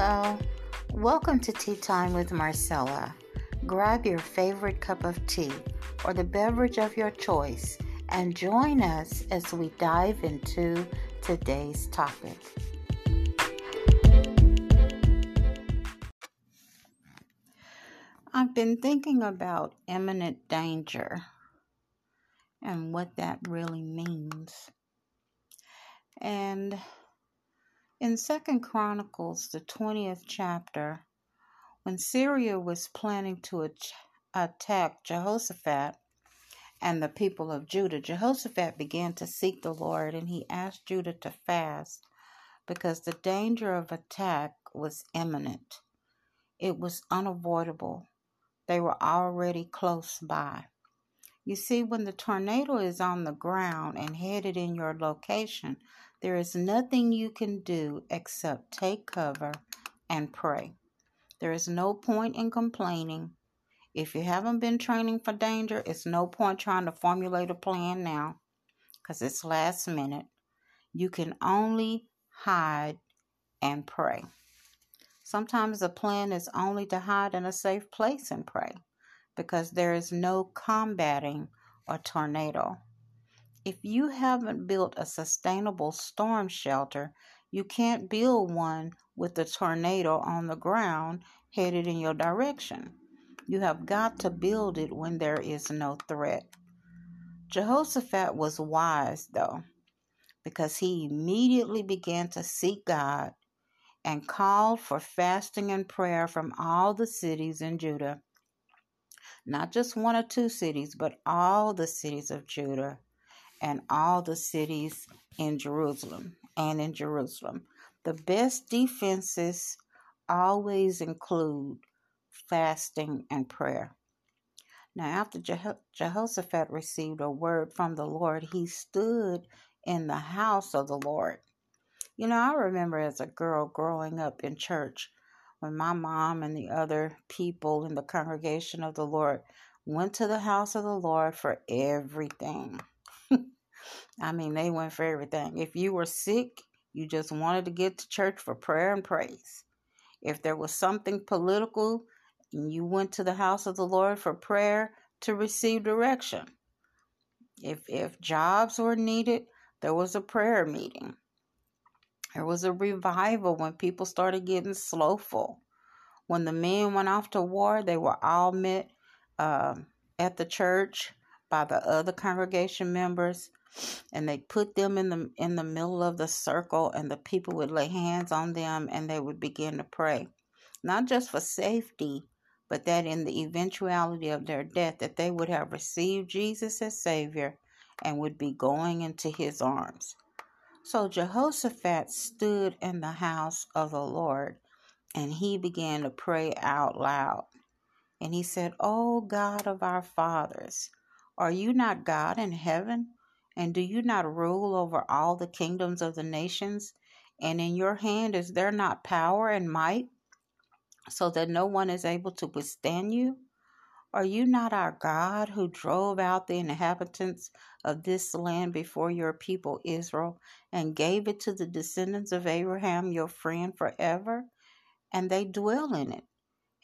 Hello, welcome to Tea Time with Marcella. Grab your favorite cup of tea or the beverage of your choice and join us as we dive into today's topic. I've been thinking about imminent danger and what that really means. And in Second Chronicles, the 20th chapter, when Syria was planning to attack Jehoshaphat and the people of Judah, Jehoshaphat began to seek the Lord and he asked Judah to fast because the danger of attack was imminent. It was unavoidable. They were already close by. You see, when the tornado is on the ground and headed in your location, there is nothing you can do except take cover and pray. There is no point in complaining. If you haven't been training for danger, it's no point trying to formulate a plan now because it's last minute. You can only hide and pray. Sometimes the plan is only to hide in a safe place and pray because there is no combating a tornado. If you haven't built a sustainable storm shelter, you can't build one with the tornado on the ground headed in your direction. You have got to build it when there is no threat. Jehoshaphat was wise, though, because he immediately began to seek God and called for fasting and prayer from all the cities in Judah. Not just one or two cities, but all the cities of Judah and all the cities in Jerusalem and in Jerusalem. The best defenses always include fasting and prayer. Now, after Jehoshaphat received a word from the Lord, he stood in the house of the Lord. You know, I remember as a girl growing up in church when my mom and the other people in the congregation of the Lord went to the house of the Lord for everything. I mean, they went for everything. If you were sick, you just wanted to get to church for prayer and praise. If there was something political, you went to the house of the Lord for prayer to receive direction. If if jobs were needed, there was a prayer meeting. There was a revival when people started getting slowful. When the men went off to war, they were all met uh, at the church by the other congregation members and they put them in the in the middle of the circle and the people would lay hands on them and they would begin to pray not just for safety but that in the eventuality of their death that they would have received Jesus as savior and would be going into his arms so Jehoshaphat stood in the house of the Lord and he began to pray out loud and he said, "O God of our fathers, are you not God in heaven? And do you not rule over all the kingdoms of the nations? And in your hand is there not power and might, so that no one is able to withstand you? Are you not our God who drove out the inhabitants of this land before your people Israel and gave it to the descendants of Abraham, your friend, forever? And they dwell in it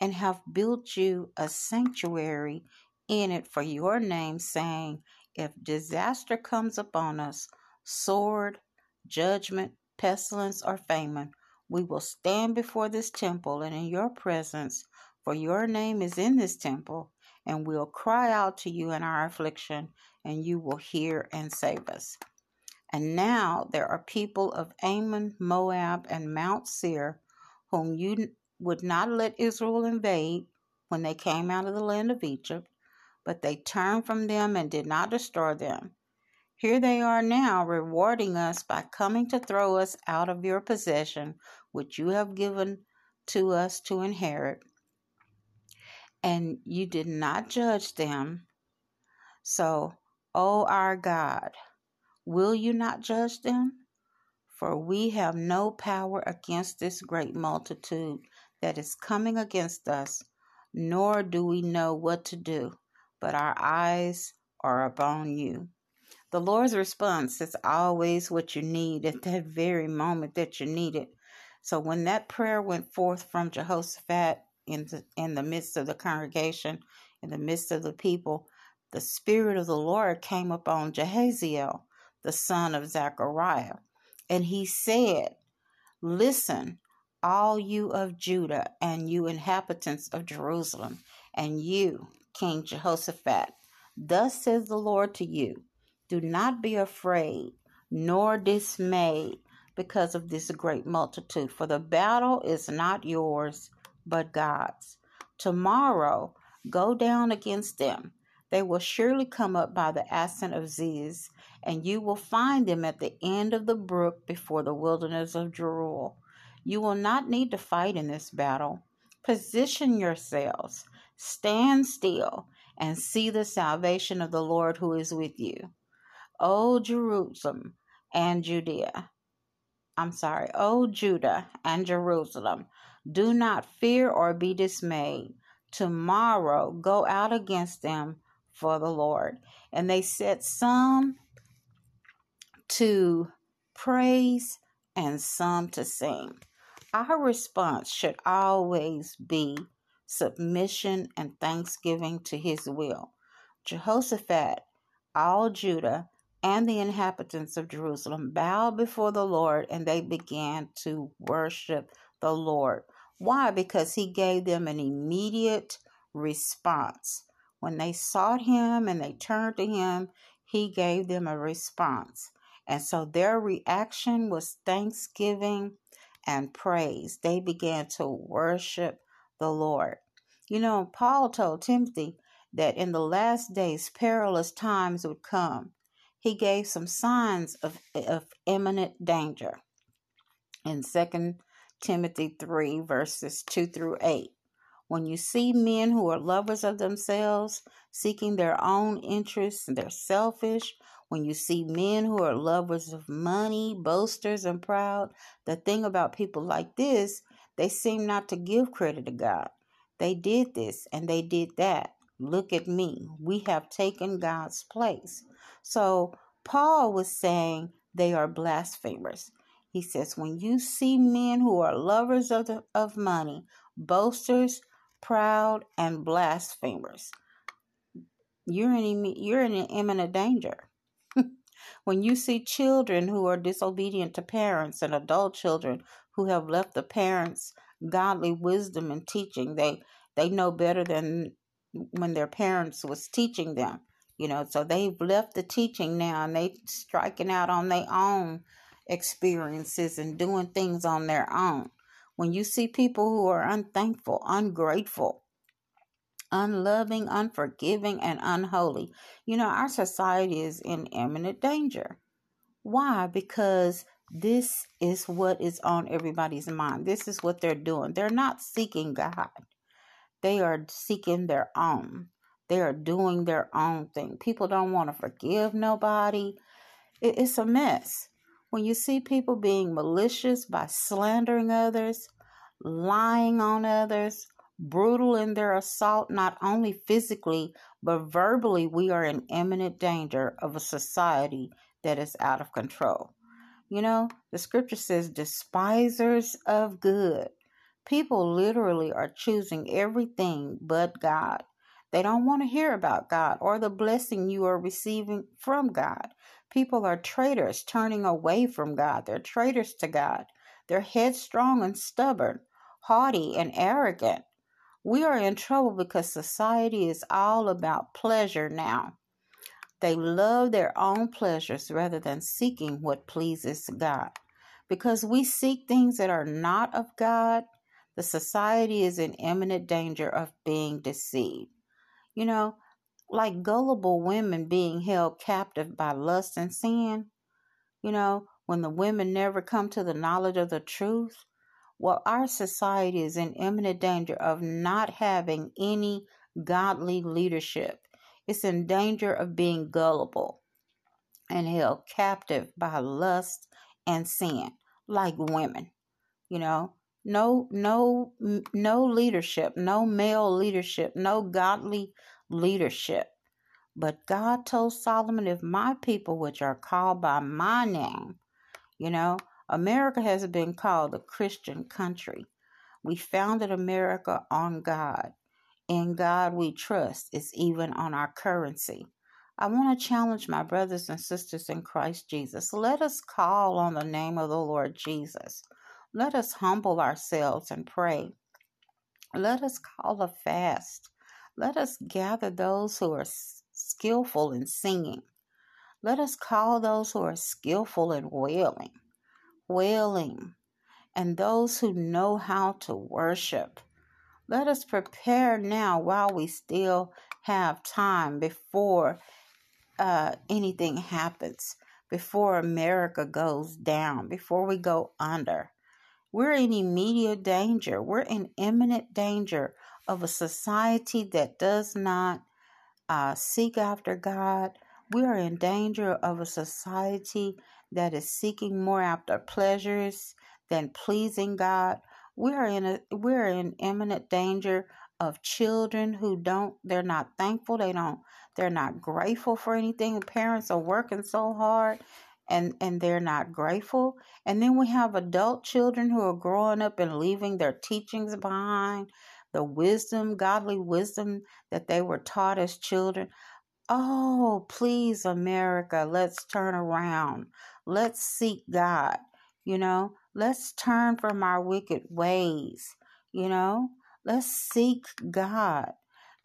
and have built you a sanctuary in it for your name, saying, If disaster comes upon us, sword, judgment, pestilence, or famine, we will stand before this temple and in your presence, for your name is in this temple, and we'll cry out to you in our affliction, and you will hear and save us. And now there are people of Ammon, Moab, and Mount Seir, whom you would not let Israel invade when they came out of the land of Egypt, but they turned from them and did not destroy them. Here they are now, rewarding us by coming to throw us out of your possession, which you have given to us to inherit. And you did not judge them. So, O our God, will you not judge them? For we have no power against this great multitude that is coming against us, nor do we know what to do but our eyes are upon you. The Lord's response is always what you need at that very moment that you need it. So when that prayer went forth from Jehoshaphat in the, in the midst of the congregation, in the midst of the people, the Spirit of the Lord came upon Jahaziel, the son of Zechariah. And he said, Listen, all you of Judah, and you inhabitants of Jerusalem, and you, King Jehoshaphat. Thus says the Lord to you Do not be afraid, nor dismayed because of this great multitude, for the battle is not yours, but God's. Tomorrow go down against them. They will surely come up by the ascent of Ziz, and you will find them at the end of the brook before the wilderness of Jeruel. You will not need to fight in this battle. Position yourselves, stand still, and see the salvation of the Lord who is with you. O Jerusalem and Judea, I'm sorry, O Judah and Jerusalem, do not fear or be dismayed. Tomorrow go out against them for the Lord. And they set some to praise and some to sing. Our response should always be submission and thanksgiving to his will. Jehoshaphat, all Judah, and the inhabitants of Jerusalem bowed before the Lord and they began to worship the Lord. Why? Because he gave them an immediate response. When they sought him and they turned to him, he gave them a response. And so their reaction was thanksgiving and praise. They began to worship the Lord. You know, Paul told Timothy that in the last days perilous times would come he gave some signs of, of imminent danger in 2 Timothy 3, verses 2 through 8. When you see men who are lovers of themselves, seeking their own interests, and they're selfish, when you see men who are lovers of money, boasters, and proud, the thing about people like this, they seem not to give credit to God. They did this and they did that. Look at me. We have taken God's place. So Paul was saying they are blasphemers. He says, when you see men who are lovers of, the, of money, boasters, proud, and blasphemers, you're in, you're in imminent danger. when you see children who are disobedient to parents and adult children who have left the parents godly wisdom and teaching, they they know better than when their parents was teaching them you know so they've left the teaching now and they striking out on their own experiences and doing things on their own. When you see people who are unthankful ungrateful unloving unforgiving and unholy you know our society is in imminent danger. Why? Because this is what is on everybody's mind. This is what they're doing. They're not seeking god. They are seeking their own. They are doing their own thing. People don't want to forgive nobody. It's a mess. When you see people being malicious by slandering others, lying on others, brutal in their assault, not only physically, but verbally, we are in imminent danger of a society that is out of control. You know, the scripture says, despisers of good. People literally are choosing everything but God. They don't want to hear about God or the blessing you are receiving from God. People are traitors, turning away from God. They're traitors to God. They're headstrong and stubborn, haughty and arrogant. We are in trouble because society is all about pleasure now. They love their own pleasures rather than seeking what pleases God. Because we seek things that are not of God, the society is in imminent danger of being deceived. You know, like gullible women being held captive by lust and sin. You know, when the women never come to the knowledge of the truth. Well, our society is in imminent danger of not having any godly leadership. It's in danger of being gullible and held captive by lust and sin, like women. You know, no no no leadership no male leadership no godly leadership but god told solomon if my people which are called by my name you know America has been called a Christian country. We founded America on God. In God we trust. It's even on our currency. I want to challenge my brothers and sisters in Christ Jesus. Let us call on the name of the Lord Jesus. Let us humble ourselves and pray. Let us call a fast. Let us gather those who are skillful in singing. Let us call those who are skillful in wailing, wailing, and those who know how to worship. Let us prepare now while we still have time before uh, anything happens, before America goes down, before we go under. We're in immediate danger. We're in imminent danger of a society that does not uh, seek after God. We are in danger of a society that is seeking more after pleasures than pleasing God. We are in a we're in imminent danger of children who don't they're not thankful, they don't they're not grateful for anything. Parents are working so hard and and they're not grateful. And then we have adult children who are growing up and leaving their teachings behind, the wisdom, godly wisdom that they were taught as children. Oh, please, America, let's turn around. Let's seek God. You know, let's turn from our wicked ways. You know, let's seek God.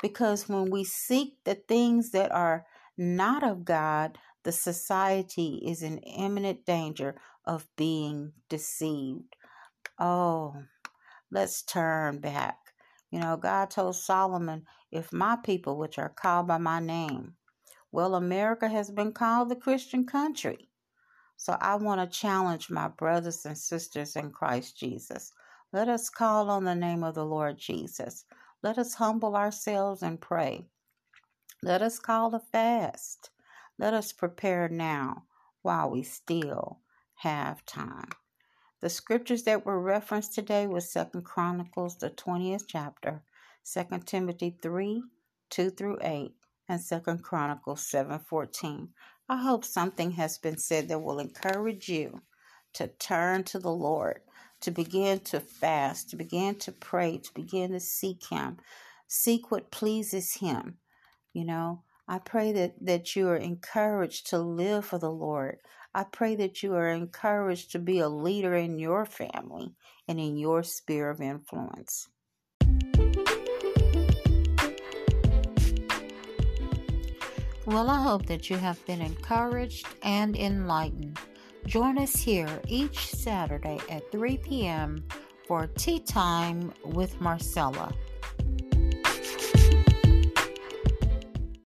Because when we seek the things that are not of God, the society is in imminent danger of being deceived. Oh, let's turn back. You know, God told Solomon, if my people, which are called by my name, well, America has been called the Christian country. So I want to challenge my brothers and sisters in Christ Jesus. Let us call on the name of the Lord Jesus. Let us humble ourselves and pray. Let us call a fast. Let us prepare now while we still have time. The scriptures that were referenced today was Second Chronicles, the 20th chapter, Second Timothy 3, 2 through 8, and Second Chronicles 7, 14. I hope something has been said that will encourage you to turn to the Lord, to begin to fast, to begin to pray, to begin to seek Him. Seek what pleases Him. You know, I pray that, that you are encouraged to live for the Lord. I pray that you are encouraged to be a leader in your family and in your sphere of influence. Well, I hope that you have been encouraged and enlightened. Join us here each Saturday at 3 p.m. for Tea Time with Marcella.